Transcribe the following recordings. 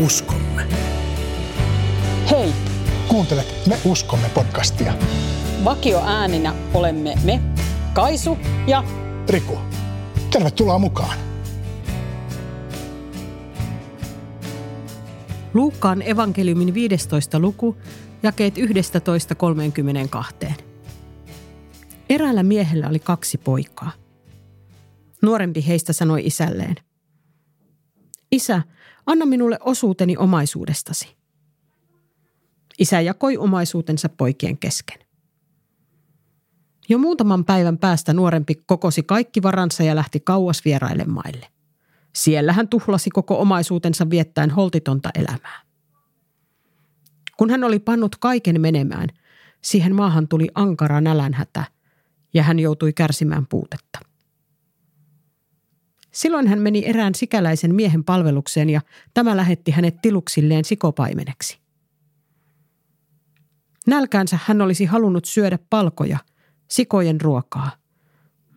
uskomme. Hei, Kuuntelet Me uskomme podcastia. vakio ääninä olemme me, Kaisu ja Riku, tervetuloa mukaan. Luukkaan evankeliumin 15. luku, jakeet 11.32. Eräällä miehellä oli kaksi poikaa. Nuorempi heistä sanoi isälleen, Isä, anna minulle osuuteni omaisuudestasi. Isä jakoi omaisuutensa poikien kesken. Jo muutaman päivän päästä nuorempi kokosi kaikki varansa ja lähti kauas vieraille maille. Siellä hän tuhlasi koko omaisuutensa viettäen holtitonta elämää. Kun hän oli pannut kaiken menemään, siihen maahan tuli ankara nälänhätä ja hän joutui kärsimään puutetta. Silloin hän meni erään sikäläisen miehen palvelukseen ja tämä lähetti hänet tiluksilleen sikopaimeneksi. Nälkäänsä hän olisi halunnut syödä palkoja, sikojen ruokaa,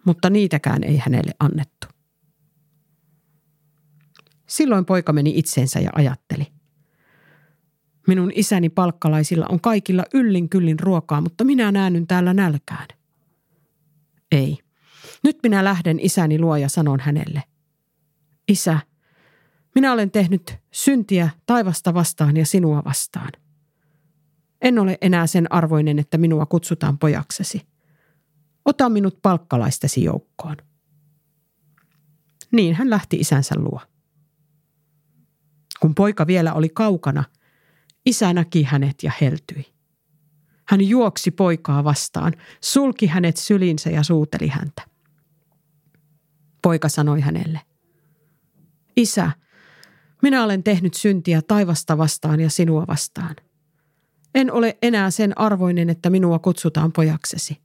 mutta niitäkään ei hänelle annettu. Silloin poika meni itseensä ja ajatteli. Minun isäni palkkalaisilla on kaikilla yllin kyllin ruokaa, mutta minä näänyn täällä nälkään. Ei. Nyt minä lähden isäni luo ja sanon hänelle. Isä, minä olen tehnyt syntiä taivasta vastaan ja sinua vastaan. En ole enää sen arvoinen, että minua kutsutaan pojaksesi. Ota minut palkkalaistesi joukkoon. Niin hän lähti isänsä luo. Kun poika vielä oli kaukana, isä näki hänet ja heltyi. Hän juoksi poikaa vastaan, sulki hänet sylinsä ja suuteli häntä. Poika sanoi hänelle, Isä, minä olen tehnyt syntiä taivasta vastaan ja sinua vastaan. En ole enää sen arvoinen, että minua kutsutaan pojaksesi.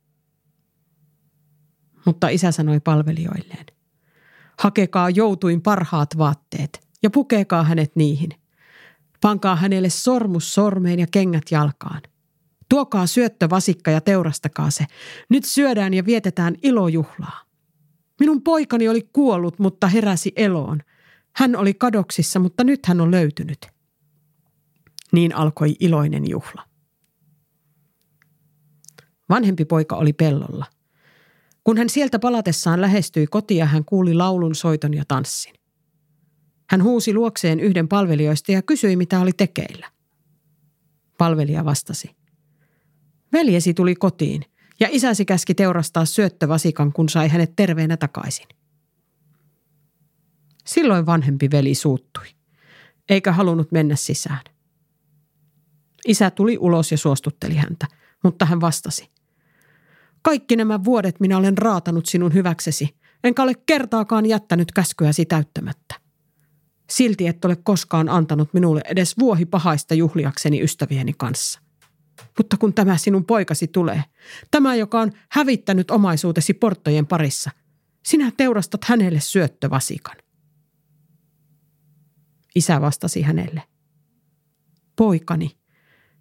Mutta isä sanoi palvelijoilleen, hakekaa joutuin parhaat vaatteet ja pukekaa hänet niihin. Pankaa hänelle sormus sormeen ja kengät jalkaan. Tuokaa syöttövasikka ja teurastakaa se. Nyt syödään ja vietetään ilojuhlaa. Minun poikani oli kuollut, mutta heräsi eloon. Hän oli kadoksissa, mutta nyt hän on löytynyt. Niin alkoi iloinen juhla. Vanhempi poika oli pellolla. Kun hän sieltä palatessaan lähestyi kotia, hän kuuli laulun, soiton ja tanssin. Hän huusi luokseen yhden palvelijoista ja kysyi, mitä oli tekeillä. Palvelija vastasi. Veljesi tuli kotiin ja isäsi käski teurastaa syöttövasikan, kun sai hänet terveenä takaisin. Silloin vanhempi veli suuttui, eikä halunnut mennä sisään. Isä tuli ulos ja suostutteli häntä, mutta hän vastasi. Kaikki nämä vuodet minä olen raatanut sinun hyväksesi, enkä ole kertaakaan jättänyt käskyäsi täyttämättä. Silti et ole koskaan antanut minulle edes vuohi pahaista juhliakseni ystävieni kanssa. Mutta kun tämä sinun poikasi tulee, tämä joka on hävittänyt omaisuutesi porttojen parissa, sinä teurastat hänelle syöttövasikan. Isä vastasi hänelle. Poikani,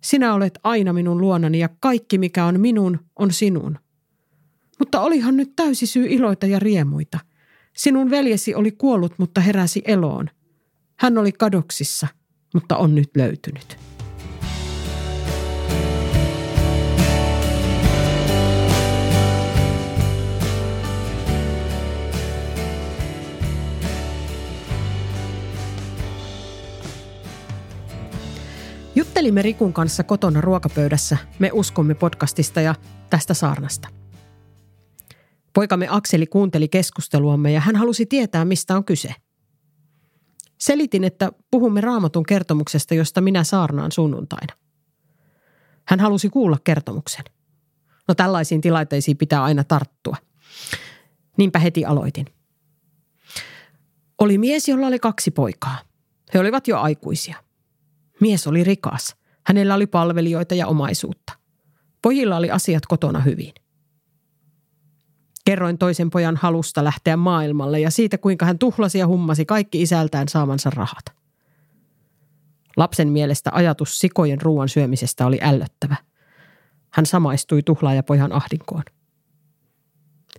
sinä olet aina minun luonani ja kaikki mikä on minun on sinun. Mutta olihan nyt täysi syy iloita ja riemuita. Sinun veljesi oli kuollut, mutta heräsi eloon. Hän oli kadoksissa, mutta on nyt löytynyt. Juttelimme Rikun kanssa kotona ruokapöydässä Me uskomme podcastista ja tästä saarnasta. Poikamme Akseli kuunteli keskusteluamme ja hän halusi tietää, mistä on kyse. Selitin, että puhumme raamatun kertomuksesta, josta minä saarnaan sunnuntaina. Hän halusi kuulla kertomuksen. No tällaisiin tilanteisiin pitää aina tarttua. Niinpä heti aloitin. Oli mies, jolla oli kaksi poikaa. He olivat jo aikuisia. Mies oli rikas. Hänellä oli palvelijoita ja omaisuutta. Pojilla oli asiat kotona hyvin. Kerroin toisen pojan halusta lähteä maailmalle ja siitä, kuinka hän tuhlasi ja hummasi kaikki isältään saamansa rahat. Lapsen mielestä ajatus sikojen ruoan syömisestä oli ällöttävä. Hän samaistui tuhlaajapojan ahdinkoon.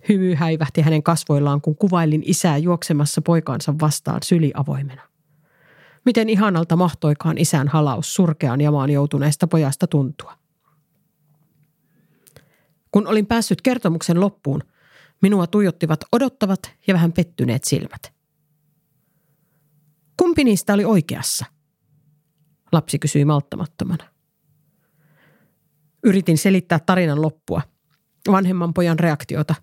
Hymy häivähti hänen kasvoillaan, kun kuvailin isää juoksemassa poikaansa vastaan syli avoimena. Miten ihanalta mahtoikaan isän halaus surkeaan jamaan joutuneesta pojasta tuntua. Kun olin päässyt kertomuksen loppuun, minua tuijottivat odottavat ja vähän pettyneet silmät. Kumpi niistä oli oikeassa? Lapsi kysyi malttamattomana. Yritin selittää tarinan loppua, vanhemman pojan reaktiota.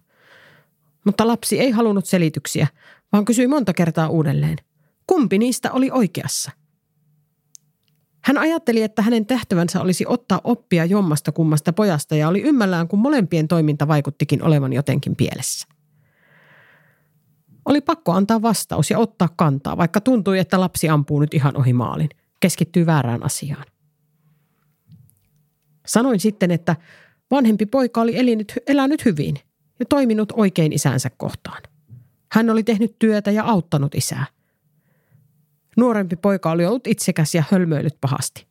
Mutta lapsi ei halunnut selityksiä, vaan kysyi monta kertaa uudelleen. Kumpi niistä oli oikeassa? Hän ajatteli, että hänen tehtävänsä olisi ottaa oppia jommasta kummasta pojasta ja oli ymmällään, kun molempien toiminta vaikuttikin olevan jotenkin pielessä. Oli pakko antaa vastaus ja ottaa kantaa, vaikka tuntui, että lapsi ampuu nyt ihan ohi maalin. Keskittyy väärään asiaan. Sanoin sitten, että vanhempi poika oli elinyt, elänyt hyvin ja toiminut oikein isänsä kohtaan. Hän oli tehnyt työtä ja auttanut isää. Nuorempi poika oli ollut itsekäs ja hölmöillyt pahasti.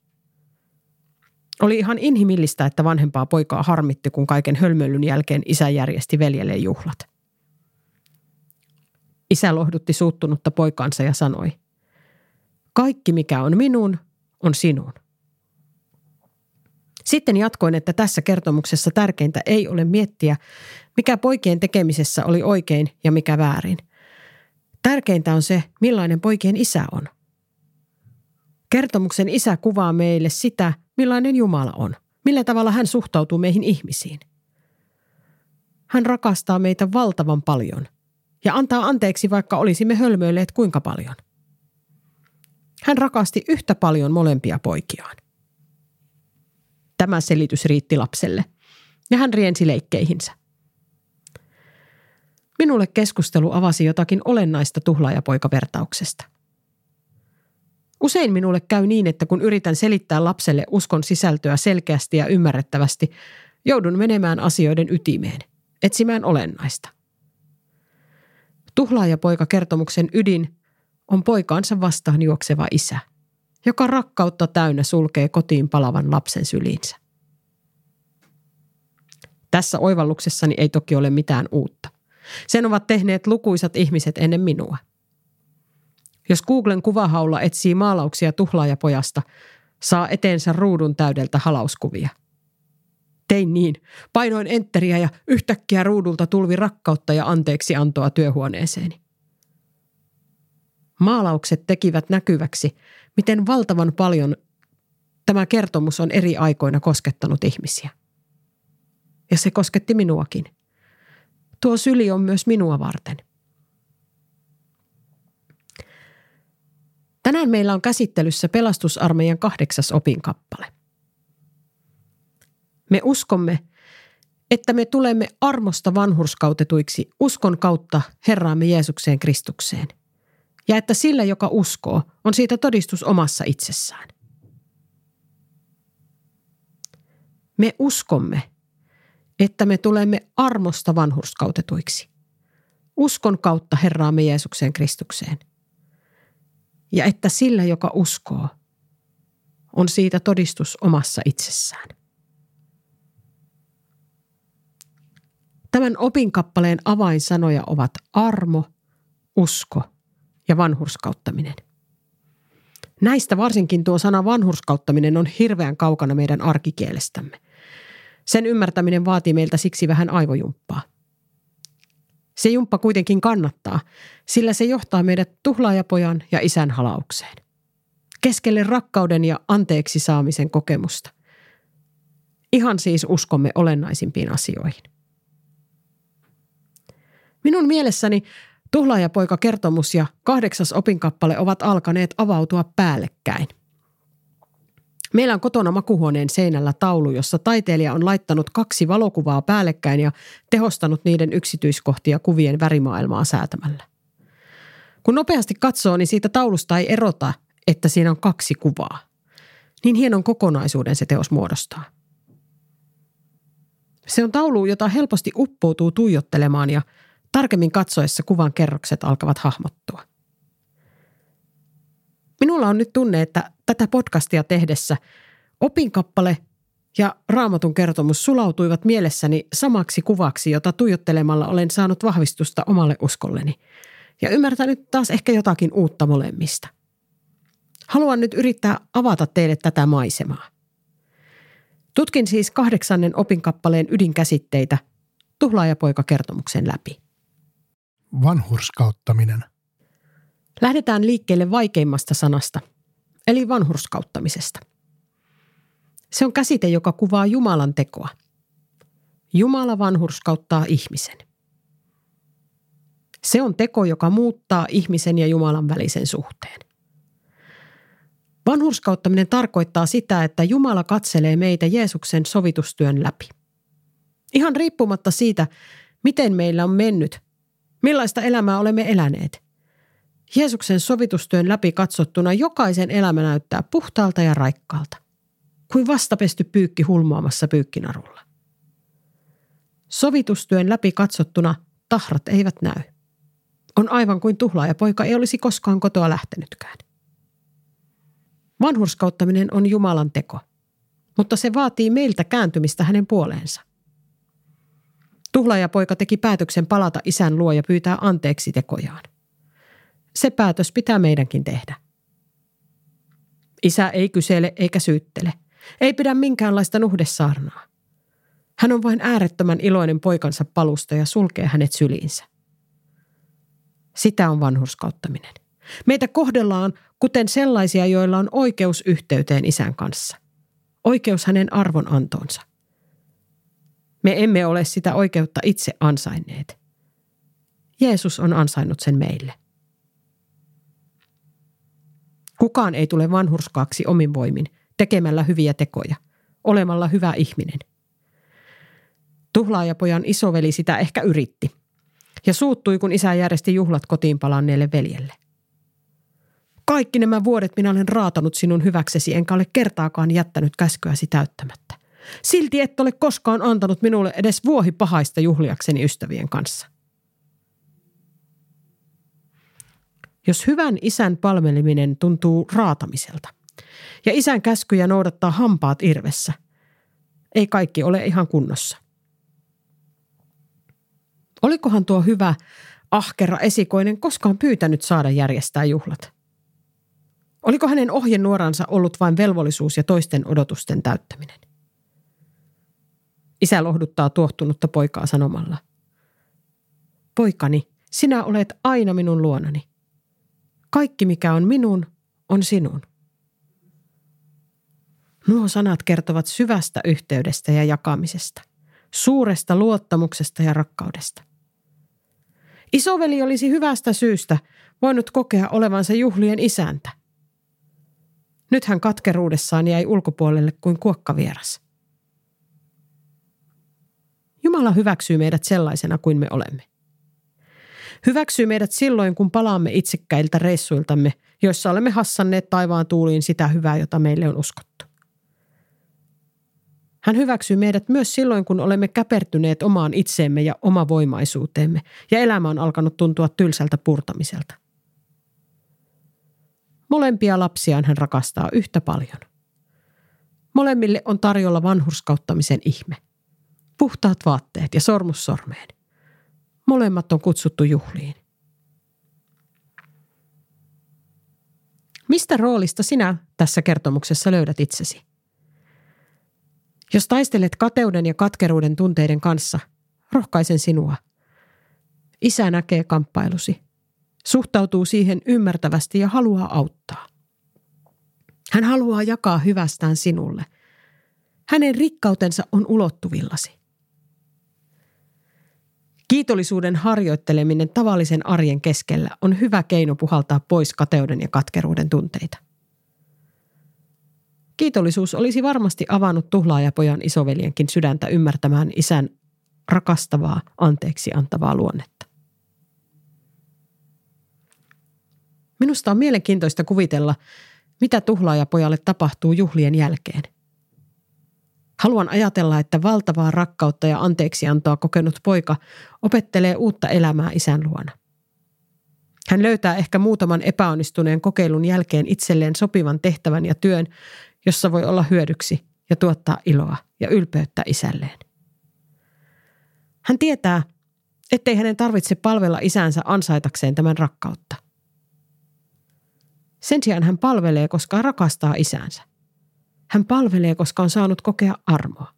Oli ihan inhimillistä, että vanhempaa poikaa harmitti, kun kaiken hölmöilyn jälkeen isä järjesti veljelle juhlat. Isä lohdutti suuttunutta poikaansa ja sanoi, kaikki mikä on minun, on sinun. Sitten jatkoin, että tässä kertomuksessa tärkeintä ei ole miettiä, mikä poikien tekemisessä oli oikein ja mikä väärin. Tärkeintä on se, millainen poikien isä on. Kertomuksen isä kuvaa meille sitä, millainen Jumala on, millä tavalla hän suhtautuu meihin ihmisiin. Hän rakastaa meitä valtavan paljon ja antaa anteeksi, vaikka olisimme hölmöilleet kuinka paljon. Hän rakasti yhtä paljon molempia poikiaan. Tämä selitys riitti lapselle, ja hän riensi leikkeihinsä. Minulle keskustelu avasi jotakin olennaista tuhlaajapoikavertauksesta. Usein minulle käy niin, että kun yritän selittää lapselle uskon sisältöä selkeästi ja ymmärrettävästi, joudun menemään asioiden ytimeen, etsimään olennaista. Tuhlaajapoika kertomuksen ydin on poikaansa vastaan juokseva isä – joka rakkautta täynnä sulkee kotiin palavan lapsen syliinsä. Tässä oivalluksessani ei toki ole mitään uutta. Sen ovat tehneet lukuisat ihmiset ennen minua. Jos Googlen kuvahaulla etsii maalauksia tuhlaajapojasta, saa eteensä ruudun täydeltä halauskuvia. Tein niin. Painoin enteriä ja yhtäkkiä ruudulta tulvi rakkautta ja anteeksi antoa työhuoneeseeni. Maalaukset tekivät näkyväksi, miten valtavan paljon tämä kertomus on eri aikoina koskettanut ihmisiä. Ja se kosketti minuakin. Tuo syli on myös minua varten. Tänään meillä on käsittelyssä pelastusarmeijan kahdeksas opinkappale. Me uskomme, että me tulemme armosta vanhurskautetuiksi uskon kautta Herraamme Jeesukseen Kristukseen – ja että sillä, joka uskoo, on siitä todistus omassa itsessään. Me uskomme, että me tulemme armosta vanhurskautetuiksi. Uskon kautta Herraamme Jeesukseen Kristukseen. Ja että sillä, joka uskoo, on siitä todistus omassa itsessään. Tämän opinkappaleen avainsanoja ovat armo, usko ja vanhurskauttaminen. Näistä varsinkin tuo sana vanhurskauttaminen on hirveän kaukana meidän arkikielestämme. Sen ymmärtäminen vaatii meiltä siksi vähän aivojumppaa. Se jumppa kuitenkin kannattaa, sillä se johtaa meidät tuhlaajapojan ja isän halaukseen. Keskelle rakkauden ja anteeksi saamisen kokemusta. Ihan siis uskomme olennaisimpiin asioihin. Minun mielessäni Tuhlaajapoika kertomus ja kahdeksas opinkappale ovat alkaneet avautua päällekkäin. Meillä on kotona makuhuoneen seinällä taulu, jossa taiteilija on laittanut kaksi valokuvaa päällekkäin ja tehostanut niiden yksityiskohtia kuvien värimaailmaa säätämällä. Kun nopeasti katsoo, niin siitä taulusta ei erota, että siinä on kaksi kuvaa. Niin hienon kokonaisuuden se teos muodostaa. Se on taulu, jota helposti uppoutuu tuijottelemaan ja Tarkemmin katsoessa kuvan kerrokset alkavat hahmottua. Minulla on nyt tunne, että tätä podcastia tehdessä opinkappale ja raamatun kertomus sulautuivat mielessäni samaksi kuvaksi, jota tuijottelemalla olen saanut vahvistusta omalle uskolleni. Ja ymmärtänyt taas ehkä jotakin uutta molemmista. Haluan nyt yrittää avata teille tätä maisemaa. Tutkin siis kahdeksannen opinkappaleen ydinkäsitteitä tuhlaajapoika-kertomuksen läpi. Vanhurskauttaminen. Lähdetään liikkeelle vaikeimmasta sanasta, eli vanhurskauttamisesta. Se on käsite, joka kuvaa Jumalan tekoa. Jumala vanhurskauttaa ihmisen. Se on teko, joka muuttaa ihmisen ja Jumalan välisen suhteen. Vanhurskauttaminen tarkoittaa sitä, että Jumala katselee meitä Jeesuksen sovitustyön läpi. Ihan riippumatta siitä, miten meillä on mennyt, millaista elämää olemme eläneet. Jeesuksen sovitustyön läpi katsottuna jokaisen elämä näyttää puhtaalta ja raikkaalta, kuin vastapesty pyykki hulmaamassa pyykkinarulla. Sovitustyön läpi katsottuna tahrat eivät näy. On aivan kuin tuhlaaja poika ei olisi koskaan kotoa lähtenytkään. Vanhurskauttaminen on Jumalan teko, mutta se vaatii meiltä kääntymistä hänen puoleensa. Tuhlaajapoika teki päätöksen palata isän luo ja pyytää anteeksi tekojaan. Se päätös pitää meidänkin tehdä. Isä ei kysele eikä syyttele. Ei pidä minkäänlaista nuhdesaarnaa. Hän on vain äärettömän iloinen poikansa palusta ja sulkee hänet syliinsä. Sitä on vanhurskauttaminen. Meitä kohdellaan kuten sellaisia, joilla on oikeus yhteyteen isän kanssa. Oikeus hänen arvonantonsa. Me emme ole sitä oikeutta itse ansainneet. Jeesus on ansainnut sen meille. Kukaan ei tule vanhurskaaksi omin voimin, tekemällä hyviä tekoja, olemalla hyvä ihminen. Tuhlaajapojan isoveli sitä ehkä yritti ja suuttui, kun isä järjesti juhlat kotiin palanneelle veljelle. Kaikki nämä vuodet minä olen raatanut sinun hyväksesi, enkä ole kertaakaan jättänyt käskyäsi täyttämättä. Silti et ole koskaan antanut minulle edes vuohi pahaista juhliakseni ystävien kanssa. Jos hyvän isän palveliminen tuntuu raatamiselta ja isän käskyjä noudattaa hampaat irvessä, ei kaikki ole ihan kunnossa. Olikohan tuo hyvä, ahkera esikoinen koskaan pyytänyt saada järjestää juhlat? Oliko hänen ohjenuoransa ollut vain velvollisuus ja toisten odotusten täyttäminen? Isä lohduttaa tuohtunutta poikaa sanomalla. Poikani, sinä olet aina minun luonani. Kaikki mikä on minun, on sinun. Nuo sanat kertovat syvästä yhteydestä ja jakamisesta, suuresta luottamuksesta ja rakkaudesta. Isoveli olisi hyvästä syystä voinut kokea olevansa juhlien isäntä – nyt hän katkeruudessaan jäi ulkopuolelle kuin kuokkavieras. Jumala hyväksyy meidät sellaisena kuin me olemme. Hyväksyy meidät silloin, kun palaamme itsekkäiltä reissuiltamme, joissa olemme hassanneet taivaan tuuliin sitä hyvää, jota meille on uskottu. Hän hyväksyy meidät myös silloin, kun olemme käpertyneet omaan itseemme ja omavoimaisuuteemme ja elämä on alkanut tuntua tylsältä purtamiselta. Molempia lapsiaan hän rakastaa yhtä paljon. Molemmille on tarjolla vanhurskauttamisen ihme. Puhtaat vaatteet ja sormus sormeen. Molemmat on kutsuttu juhliin. Mistä roolista sinä tässä kertomuksessa löydät itsesi? Jos taistelet kateuden ja katkeruuden tunteiden kanssa, rohkaisen sinua. Isä näkee kamppailusi suhtautuu siihen ymmärtävästi ja haluaa auttaa. Hän haluaa jakaa hyvästään sinulle. Hänen rikkautensa on ulottuvillasi. Kiitollisuuden harjoitteleminen tavallisen arjen keskellä on hyvä keino puhaltaa pois kateuden ja katkeruuden tunteita. Kiitollisuus olisi varmasti avannut tuhlaajapojan isoveljenkin sydäntä ymmärtämään isän rakastavaa, anteeksi antavaa luonnetta. Minusta on mielenkiintoista kuvitella, mitä tuhlaajapojalle tapahtuu juhlien jälkeen. Haluan ajatella, että valtavaa rakkautta ja anteeksiantoa kokenut poika opettelee uutta elämää isän luona. Hän löytää ehkä muutaman epäonnistuneen kokeilun jälkeen itselleen sopivan tehtävän ja työn, jossa voi olla hyödyksi ja tuottaa iloa ja ylpeyttä isälleen. Hän tietää, ettei hänen tarvitse palvella isänsä ansaitakseen tämän rakkautta. Sen sijaan hän palvelee, koska rakastaa isänsä. Hän palvelee, koska on saanut kokea armoa.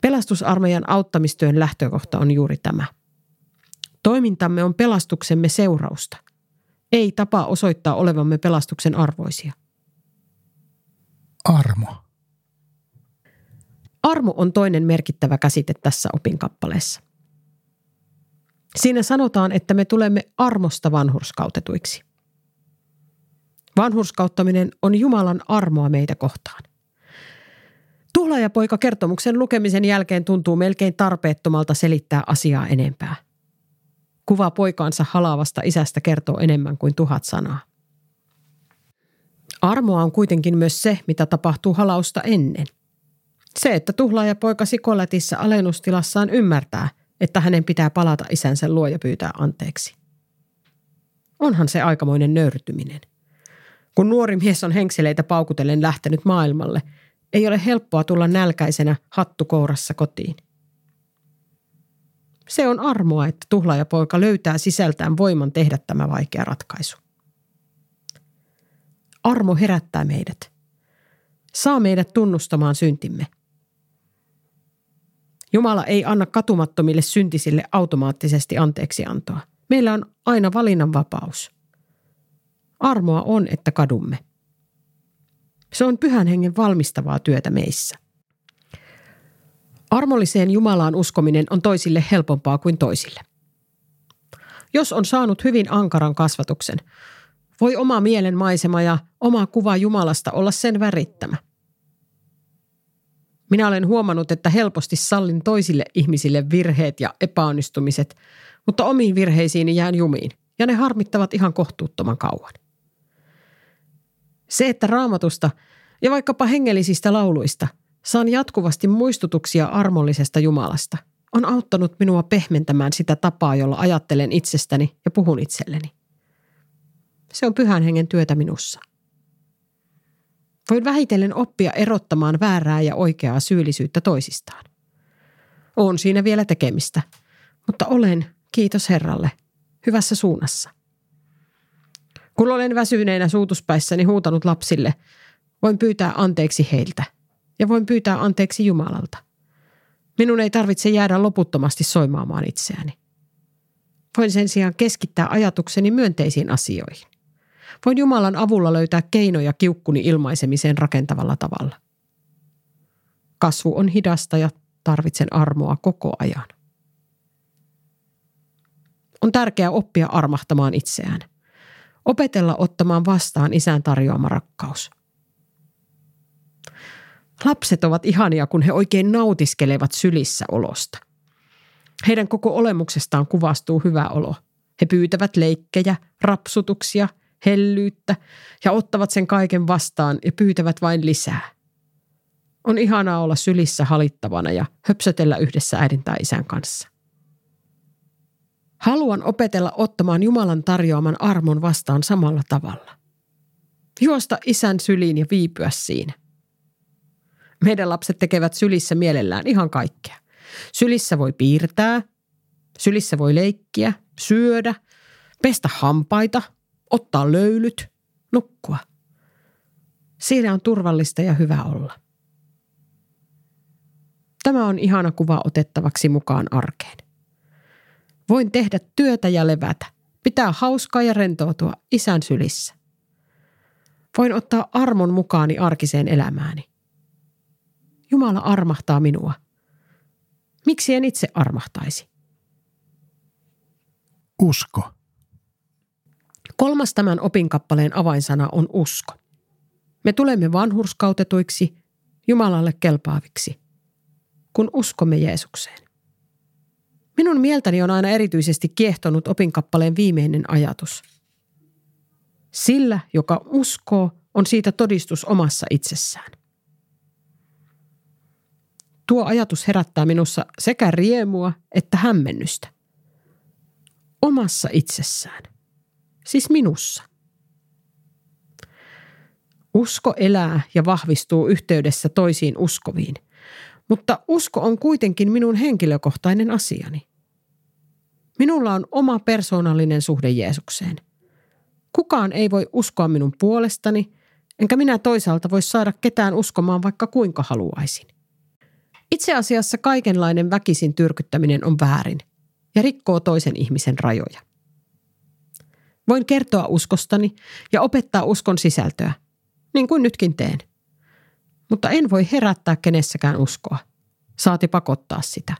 Pelastusarmeijan auttamistyön lähtökohta on juuri tämä. Toimintamme on pelastuksemme seurausta, ei tapa osoittaa olevamme pelastuksen arvoisia. Armo. Armo on toinen merkittävä käsite tässä opinkappaleessa. Siinä sanotaan, että me tulemme armosta vanhurskautetuiksi. Vanhurskauttaminen on Jumalan armoa meitä kohtaan. Tuhlaajapoika kertomuksen lukemisen jälkeen tuntuu melkein tarpeettomalta selittää asiaa enempää. Kuva poikaansa halaavasta isästä kertoo enemmän kuin tuhat sanaa. Armoa on kuitenkin myös se, mitä tapahtuu halausta ennen. Se, että tuhlaajapoika Sikolätissä alennustilassaan ymmärtää, että hänen pitää palata isänsä luo ja pyytää anteeksi. Onhan se aikamoinen nöyrtyminen. Kun nuori mies on henkseleitä paukutellen lähtenyt maailmalle, ei ole helppoa tulla nälkäisenä hattukourassa kotiin. Se on armoa, että tuhlaajapoika löytää sisältään voiman tehdä tämä vaikea ratkaisu. Armo herättää meidät. Saa meidät tunnustamaan syntimme. Jumala ei anna katumattomille syntisille automaattisesti anteeksiantoa. Meillä on aina valinnanvapaus. Armoa on, että kadumme. Se on pyhän hengen valmistavaa työtä meissä. Armolliseen Jumalaan uskominen on toisille helpompaa kuin toisille. Jos on saanut hyvin ankaran kasvatuksen, voi oma mielen maisema ja oma kuva Jumalasta olla sen värittämä. Minä olen huomannut, että helposti sallin toisille ihmisille virheet ja epäonnistumiset, mutta omiin virheisiini jään jumiin, ja ne harmittavat ihan kohtuuttoman kauan. Se, että raamatusta ja vaikkapa hengellisistä lauluista saan jatkuvasti muistutuksia armollisesta Jumalasta, on auttanut minua pehmentämään sitä tapaa, jolla ajattelen itsestäni ja puhun itselleni. Se on pyhän hengen työtä minussa. Voin vähitellen oppia erottamaan väärää ja oikeaa syyllisyyttä toisistaan. On siinä vielä tekemistä, mutta olen, kiitos Herralle, hyvässä suunnassa. Kun olen väsyneenä suutuspäissäni huutanut lapsille, voin pyytää anteeksi heiltä ja voin pyytää anteeksi Jumalalta. Minun ei tarvitse jäädä loputtomasti soimaamaan itseäni. Voin sen sijaan keskittää ajatukseni myönteisiin asioihin. Voin Jumalan avulla löytää keinoja kiukkuni ilmaisemiseen rakentavalla tavalla. Kasvu on hidasta ja tarvitsen armoa koko ajan. On tärkeää oppia armahtamaan itseään. Opetella ottamaan vastaan isän tarjoama rakkaus. Lapset ovat ihania, kun he oikein nautiskelevat sylissä olosta. Heidän koko olemuksestaan kuvastuu hyvä olo. He pyytävät leikkejä, rapsutuksia – hellyyttä ja ottavat sen kaiken vastaan ja pyytävät vain lisää. On ihanaa olla sylissä halittavana ja höpsötellä yhdessä äidin tai isän kanssa. Haluan opetella ottamaan Jumalan tarjoaman armon vastaan samalla tavalla. Juosta isän syliin ja viipyä siinä. Meidän lapset tekevät sylissä mielellään ihan kaikkea. Sylissä voi piirtää, sylissä voi leikkiä, syödä, pestä hampaita – ottaa löylyt, nukkua. Siinä on turvallista ja hyvä olla. Tämä on ihana kuva otettavaksi mukaan arkeen. Voin tehdä työtä ja levätä, pitää hauskaa ja rentoutua isän sylissä. Voin ottaa armon mukaani arkiseen elämääni. Jumala armahtaa minua. Miksi en itse armahtaisi? Usko. Kolmas tämän opinkappaleen avainsana on usko. Me tulemme vanhurskautetuiksi, Jumalalle kelpaaviksi, kun uskomme Jeesukseen. Minun mieltäni on aina erityisesti kiehtonut opinkappaleen viimeinen ajatus. Sillä, joka uskoo, on siitä todistus omassa itsessään. Tuo ajatus herättää minussa sekä riemua että hämmennystä. Omassa itsessään siis minussa. Usko elää ja vahvistuu yhteydessä toisiin uskoviin, mutta usko on kuitenkin minun henkilökohtainen asiani. Minulla on oma persoonallinen suhde Jeesukseen. Kukaan ei voi uskoa minun puolestani, enkä minä toisaalta voi saada ketään uskomaan vaikka kuinka haluaisin. Itse asiassa kaikenlainen väkisin tyrkyttäminen on väärin ja rikkoo toisen ihmisen rajoja. Voin kertoa uskostani ja opettaa uskon sisältöä, niin kuin nytkin teen. Mutta en voi herättää kenessäkään uskoa, saati pakottaa sitä.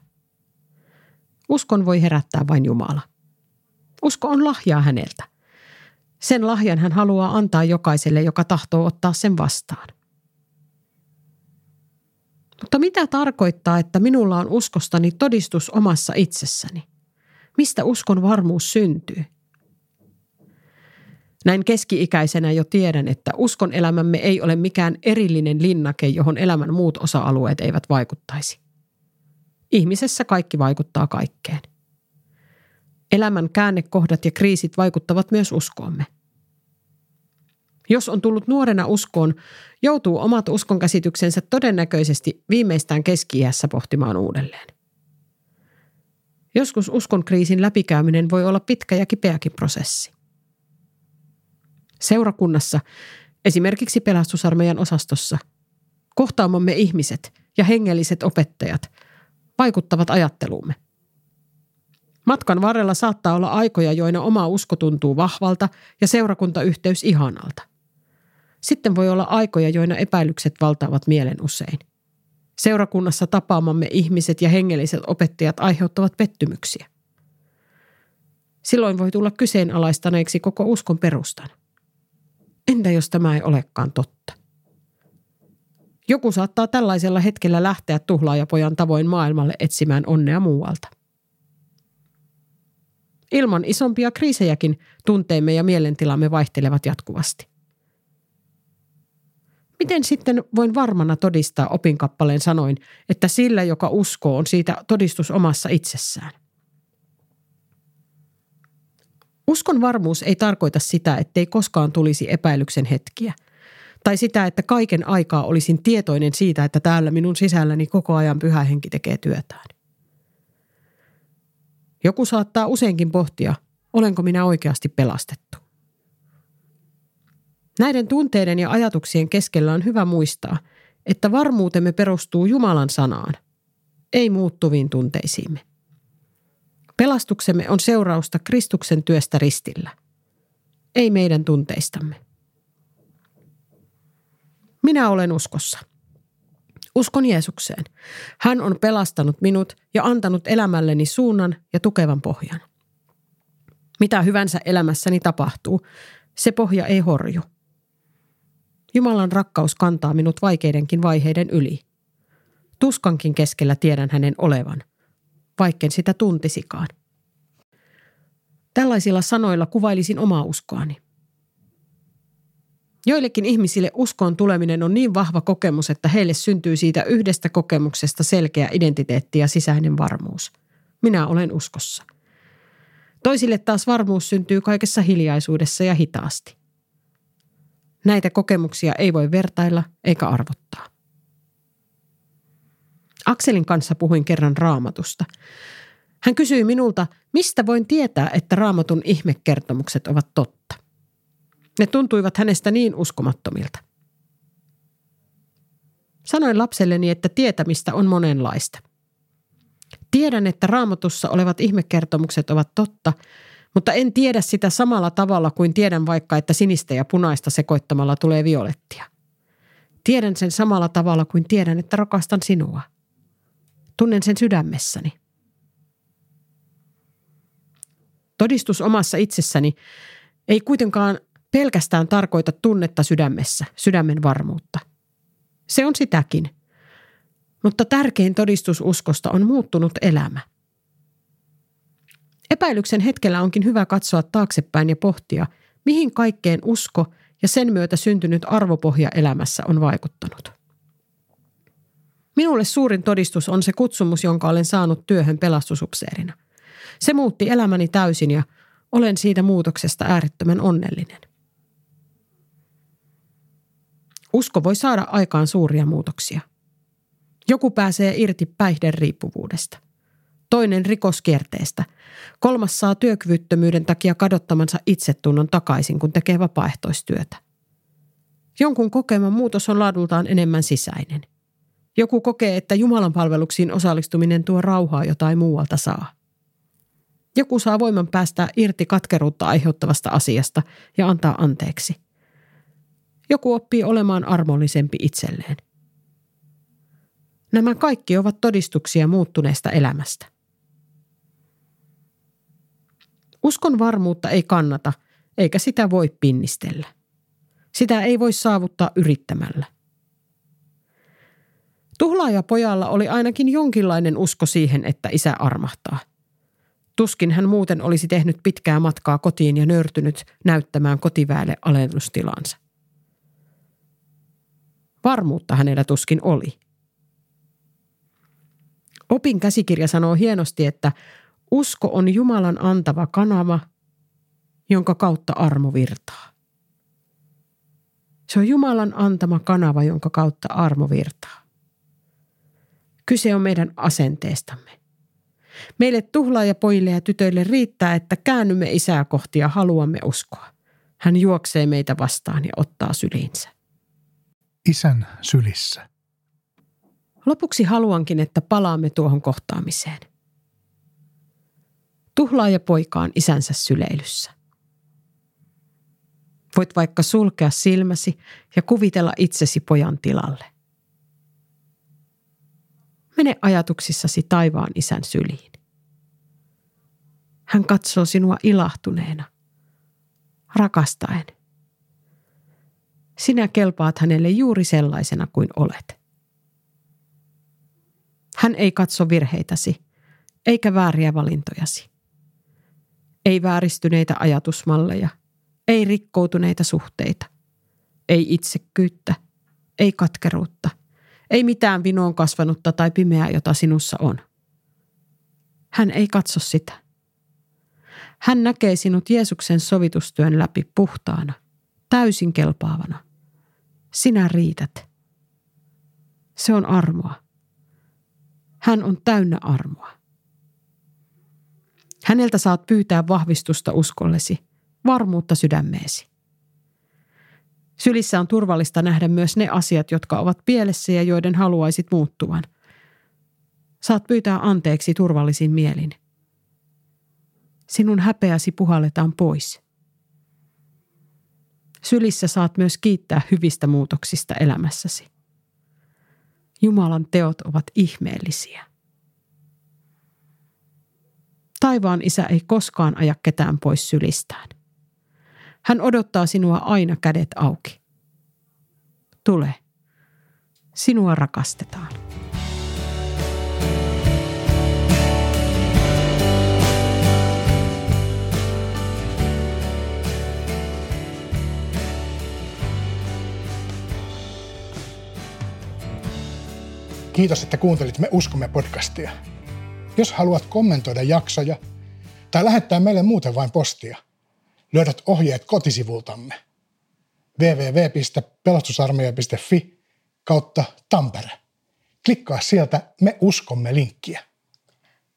Uskon voi herättää vain Jumala. Usko on lahjaa häneltä. Sen lahjan hän haluaa antaa jokaiselle, joka tahtoo ottaa sen vastaan. Mutta mitä tarkoittaa, että minulla on uskostani todistus omassa itsessäni? Mistä uskon varmuus syntyy? Näin keski-ikäisenä jo tiedän, että uskon elämämme ei ole mikään erillinen linnake, johon elämän muut osa-alueet eivät vaikuttaisi. Ihmisessä kaikki vaikuttaa kaikkeen. Elämän käännekohdat ja kriisit vaikuttavat myös uskoomme. Jos on tullut nuorena uskoon, joutuu omat uskonkäsityksensä todennäköisesti viimeistään keski pohtimaan uudelleen. Joskus uskon kriisin läpikäyminen voi olla pitkä ja kipeäkin prosessi. Seurakunnassa, esimerkiksi pelastusarmeijan osastossa, kohtaamamme ihmiset ja hengelliset opettajat vaikuttavat ajatteluumme. Matkan varrella saattaa olla aikoja, joina oma usko tuntuu vahvalta ja seurakuntayhteys ihanalta. Sitten voi olla aikoja, joina epäilykset valtaavat mielen usein. Seurakunnassa tapaamamme ihmiset ja hengelliset opettajat aiheuttavat pettymyksiä. Silloin voi tulla kyseenalaistaneeksi koko uskon perustan. Entä jos tämä ei olekaan totta? Joku saattaa tällaisella hetkellä lähteä tuhlaajapojan tavoin maailmalle etsimään onnea muualta. Ilman isompia kriisejäkin tunteemme ja mielentilamme vaihtelevat jatkuvasti. Miten sitten voin varmana todistaa opinkappaleen sanoin, että sillä, joka uskoo, on siitä todistus omassa itsessään? Uskon varmuus ei tarkoita sitä, ettei koskaan tulisi epäilyksen hetkiä. Tai sitä, että kaiken aikaa olisin tietoinen siitä, että täällä minun sisälläni koko ajan pyhä henki tekee työtään. Joku saattaa useinkin pohtia, olenko minä oikeasti pelastettu. Näiden tunteiden ja ajatuksien keskellä on hyvä muistaa, että varmuutemme perustuu Jumalan sanaan, ei muuttuviin tunteisiimme. Pelastuksemme on seurausta Kristuksen työstä ristillä, ei meidän tunteistamme. Minä olen uskossa. Uskon Jeesukseen. Hän on pelastanut minut ja antanut elämälleni suunnan ja tukevan pohjan. Mitä hyvänsä elämässäni tapahtuu, se pohja ei horju. Jumalan rakkaus kantaa minut vaikeidenkin vaiheiden yli. Tuskankin keskellä tiedän hänen olevan – vaikken sitä tuntisikaan. Tällaisilla sanoilla kuvailisin omaa uskoani. Joillekin ihmisille uskoon tuleminen on niin vahva kokemus, että heille syntyy siitä yhdestä kokemuksesta selkeä identiteetti ja sisäinen varmuus. Minä olen uskossa. Toisille taas varmuus syntyy kaikessa hiljaisuudessa ja hitaasti. Näitä kokemuksia ei voi vertailla eikä arvottaa. Akselin kanssa puhuin kerran raamatusta. Hän kysyi minulta, mistä voin tietää, että raamatun ihmekertomukset ovat totta. Ne tuntuivat hänestä niin uskomattomilta. Sanoin lapselleni, että tietämistä on monenlaista. Tiedän, että raamatussa olevat ihmekertomukset ovat totta, mutta en tiedä sitä samalla tavalla kuin tiedän vaikka, että sinistä ja punaista sekoittamalla tulee violettia. Tiedän sen samalla tavalla kuin tiedän, että rakastan sinua – Tunnen sen sydämessäni. Todistus omassa itsessäni ei kuitenkaan pelkästään tarkoita tunnetta sydämessä, sydämen varmuutta. Se on sitäkin. Mutta tärkein todistus uskosta on muuttunut elämä. Epäilyksen hetkellä onkin hyvä katsoa taaksepäin ja pohtia, mihin kaikkeen usko ja sen myötä syntynyt arvopohja elämässä on vaikuttanut. Minulle suurin todistus on se kutsumus, jonka olen saanut työhön pelastusupseerina. Se muutti elämäni täysin ja olen siitä muutoksesta äärettömän onnellinen. Usko voi saada aikaan suuria muutoksia. Joku pääsee irti päihden riippuvuudesta. toinen rikoskierteestä, kolmas saa työkyvyttömyyden takia kadottamansa itsetunnon takaisin, kun tekee vapaaehtoistyötä. Jonkun kokema muutos on laadultaan enemmän sisäinen. Joku kokee, että Jumalan palveluksiin osallistuminen tuo rauhaa jotain muualta saa. Joku saa voiman päästää irti katkeruutta aiheuttavasta asiasta ja antaa anteeksi. Joku oppii olemaan armollisempi itselleen. Nämä kaikki ovat todistuksia muuttuneesta elämästä. Uskon varmuutta ei kannata, eikä sitä voi pinnistellä. Sitä ei voi saavuttaa yrittämällä. Tuhlaajapojalla oli ainakin jonkinlainen usko siihen, että isä armahtaa. Tuskin hän muuten olisi tehnyt pitkää matkaa kotiin ja nörtynyt näyttämään kotiväelle alennustilansa. Varmuutta hänellä tuskin oli. Opin käsikirja sanoo hienosti, että usko on Jumalan antava kanava, jonka kautta armo virtaa. Se on Jumalan antama kanava, jonka kautta armo virtaa. Kyse on meidän asenteestamme. Meille tuhlaajapojille ja tytöille riittää, että käännymme isää kohti ja haluamme uskoa. Hän juoksee meitä vastaan ja ottaa syliinsä. Isän sylissä. Lopuksi haluankin, että palaamme tuohon kohtaamiseen. Tuhlaaja poika on isänsä syleilyssä. Voit vaikka sulkea silmäsi ja kuvitella itsesi pojan tilalle. Mene ajatuksissasi taivaan isän syliin. Hän katsoo sinua ilahtuneena, rakastaen. Sinä kelpaat hänelle juuri sellaisena kuin olet. Hän ei katso virheitäsi, eikä vääriä valintojasi. Ei vääristyneitä ajatusmalleja, ei rikkoutuneita suhteita, ei itsekkyyttä, ei katkeruutta, ei mitään vinoon kasvanutta tai pimeää, jota sinussa on. Hän ei katso sitä. Hän näkee sinut Jeesuksen sovitustyön läpi puhtaana, täysin kelpaavana. Sinä riität. Se on armoa. Hän on täynnä armoa. Häneltä saat pyytää vahvistusta uskollesi, varmuutta sydämeesi. Sylissä on turvallista nähdä myös ne asiat, jotka ovat pielessä ja joiden haluaisit muuttuvan. Saat pyytää anteeksi turvallisin mielin. Sinun häpeäsi puhalletaan pois. Sylissä saat myös kiittää hyvistä muutoksista elämässäsi. Jumalan teot ovat ihmeellisiä. Taivaan isä ei koskaan aja ketään pois sylistään. Hän odottaa sinua aina kädet auki. Tule. Sinua rakastetaan. Kiitos, että kuuntelit Me uskomme podcastia. Jos haluat kommentoida jaksoja tai lähettää meille muuten vain postia, löydät ohjeet kotisivultamme www.pelastusarmeija.fi kautta Tampere. Klikkaa sieltä Me uskomme linkkiä.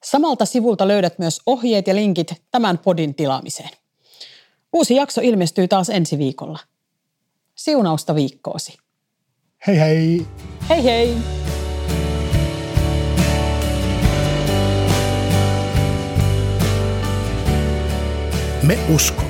Samalta sivulta löydät myös ohjeet ja linkit tämän podin tilaamiseen. Uusi jakso ilmestyy taas ensi viikolla. Siunausta viikkoosi. Hei hei! Hei hei! Me usko.